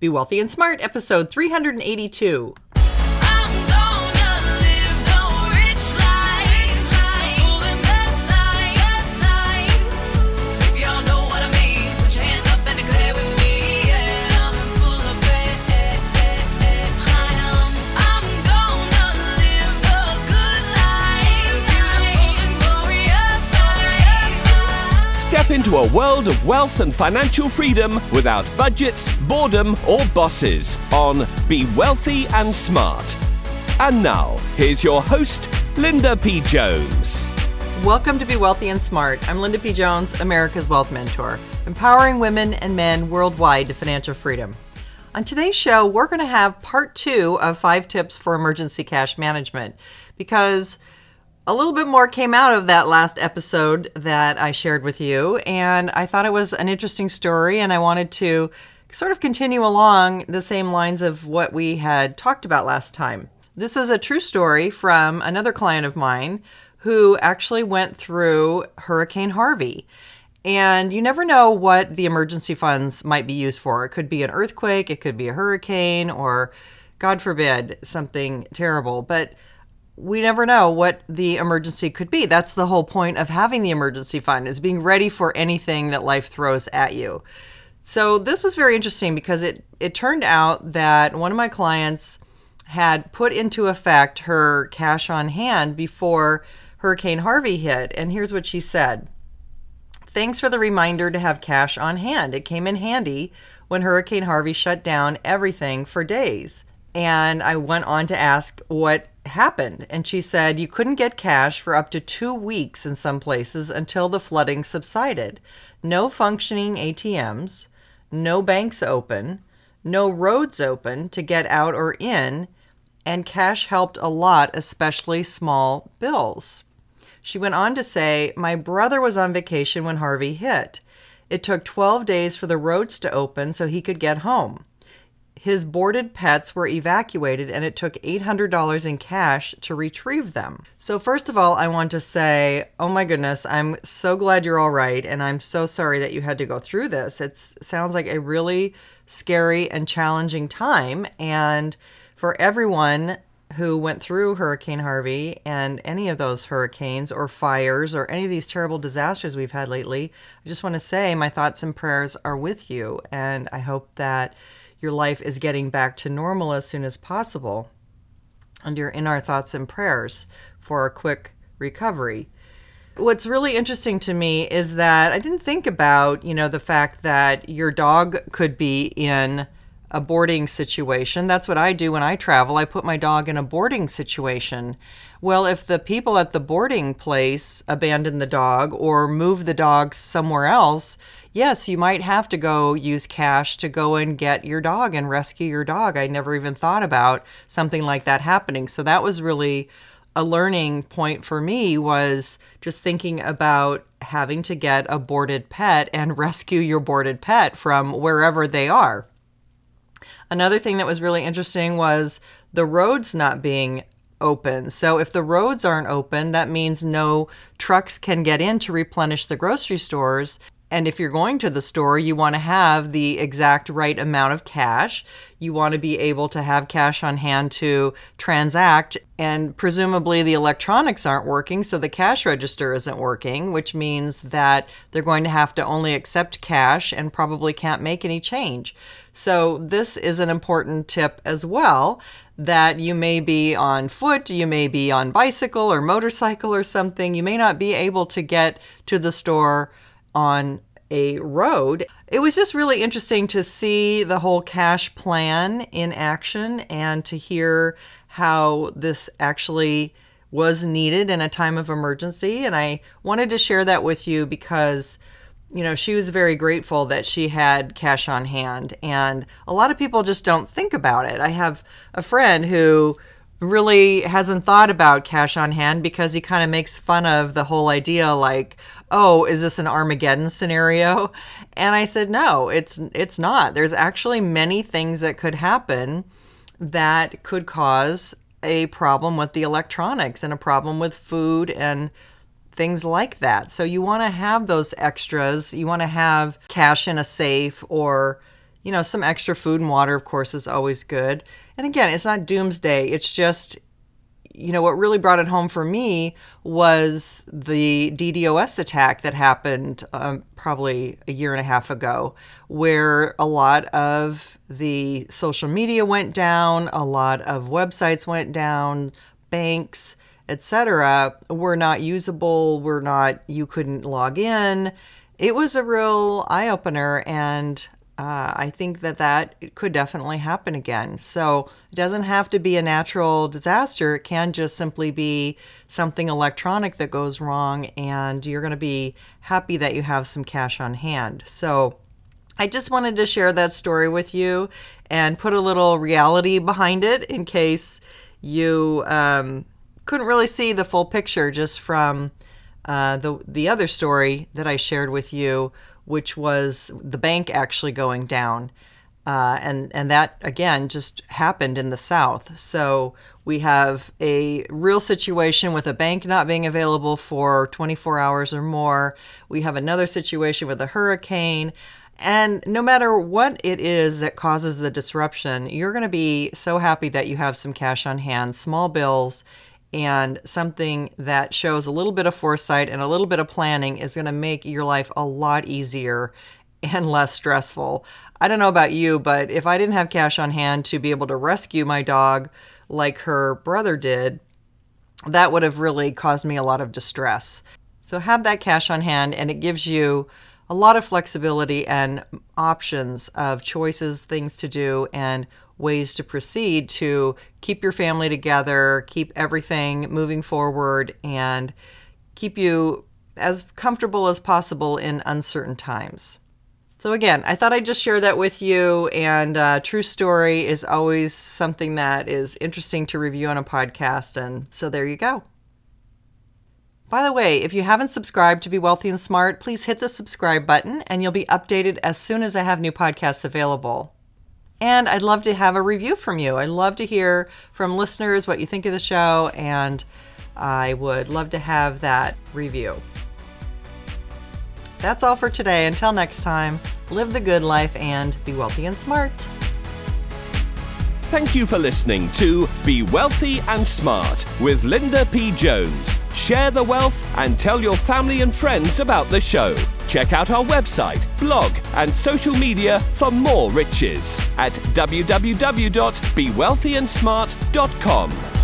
Be Wealthy and Smart, episode 382. Into a world of wealth and financial freedom without budgets, boredom, or bosses on Be Wealthy and Smart. And now, here's your host, Linda P. Jones. Welcome to Be Wealthy and Smart. I'm Linda P. Jones, America's Wealth Mentor, empowering women and men worldwide to financial freedom. On today's show, we're going to have part two of five tips for emergency cash management because a little bit more came out of that last episode that I shared with you, and I thought it was an interesting story, and I wanted to sort of continue along the same lines of what we had talked about last time. This is a true story from another client of mine who actually went through Hurricane Harvey. And you never know what the emergency funds might be used for. It could be an earthquake, it could be a hurricane, or God forbid, something terrible. But we never know what the emergency could be. That's the whole point of having the emergency fund is being ready for anything that life throws at you. So this was very interesting because it it turned out that one of my clients had put into effect her cash on hand before Hurricane Harvey hit and here's what she said. Thanks for the reminder to have cash on hand. It came in handy when Hurricane Harvey shut down everything for days. And I went on to ask what happened. And she said you couldn't get cash for up to two weeks in some places until the flooding subsided. No functioning ATMs, no banks open, no roads open to get out or in, and cash helped a lot, especially small bills. She went on to say, My brother was on vacation when Harvey hit. It took 12 days for the roads to open so he could get home. His boarded pets were evacuated and it took $800 in cash to retrieve them. So, first of all, I want to say, oh my goodness, I'm so glad you're all right. And I'm so sorry that you had to go through this. It sounds like a really scary and challenging time. And for everyone who went through Hurricane Harvey and any of those hurricanes or fires or any of these terrible disasters we've had lately, I just want to say my thoughts and prayers are with you. And I hope that your life is getting back to normal as soon as possible. And you're in our thoughts and prayers for a quick recovery. What's really interesting to me is that I didn't think about, you know, the fact that your dog could be in a boarding situation. That's what I do when I travel. I put my dog in a boarding situation. Well, if the people at the boarding place abandon the dog or move the dog somewhere else, yes, you might have to go use cash to go and get your dog and rescue your dog. I never even thought about something like that happening. So that was really a learning point for me was just thinking about having to get a boarded pet and rescue your boarded pet from wherever they are. Another thing that was really interesting was the roads not being open. So if the roads aren't open, that means no trucks can get in to replenish the grocery stores. And if you're going to the store, you want to have the exact right amount of cash. You want to be able to have cash on hand to transact. And presumably the electronics aren't working, so the cash register isn't working, which means that they're going to have to only accept cash and probably can't make any change. So, this is an important tip as well that you may be on foot, you may be on bicycle or motorcycle or something. You may not be able to get to the store on a road. It was just really interesting to see the whole cash plan in action and to hear how this actually was needed in a time of emergency. And I wanted to share that with you because you know, she was very grateful that she had cash on hand. And a lot of people just don't think about it. I have a friend who really hasn't thought about cash on hand because he kind of makes fun of the whole idea like, "Oh, is this an Armageddon scenario?" And I said, "No, it's it's not. There's actually many things that could happen that could cause a problem with the electronics and a problem with food and things like that. So you want to have those extras. You want to have cash in a safe or you know, some extra food and water, of course, is always good. And again, it's not doomsday. It's just, you know, what really brought it home for me was the DDoS attack that happened um, probably a year and a half ago, where a lot of the social media went down, a lot of websites went down, banks, etc., were not usable, were not, you couldn't log in. It was a real eye opener, and uh, I think that that could definitely happen again. So it doesn't have to be a natural disaster. It can just simply be something electronic that goes wrong, and you're going to be happy that you have some cash on hand. So I just wanted to share that story with you and put a little reality behind it in case you um, couldn't really see the full picture just from uh, the the other story that I shared with you, which was the bank actually going down, uh, and and that again just happened in the South. So we have a real situation with a bank not being available for 24 hours or more. We have another situation with a hurricane. And no matter what it is that causes the disruption, you're going to be so happy that you have some cash on hand, small bills, and something that shows a little bit of foresight and a little bit of planning is going to make your life a lot easier and less stressful. I don't know about you, but if I didn't have cash on hand to be able to rescue my dog like her brother did, that would have really caused me a lot of distress. So have that cash on hand and it gives you a lot of flexibility and options of choices, things to do, and ways to proceed to keep your family together, keep everything moving forward, and keep you as comfortable as possible in uncertain times. So, again, I thought I'd just share that with you. And uh, true story is always something that is interesting to review on a podcast. And so, there you go. By the way, if you haven't subscribed to Be Wealthy and Smart, please hit the subscribe button and you'll be updated as soon as I have new podcasts available. And I'd love to have a review from you. I'd love to hear from listeners what you think of the show, and I would love to have that review. That's all for today. Until next time, live the good life and be wealthy and smart. Thank you for listening to Be Wealthy and Smart with Linda P. Jones. Share the wealth and tell your family and friends about the show. Check out our website, blog, and social media for more riches at www.bewealthyandsmart.com.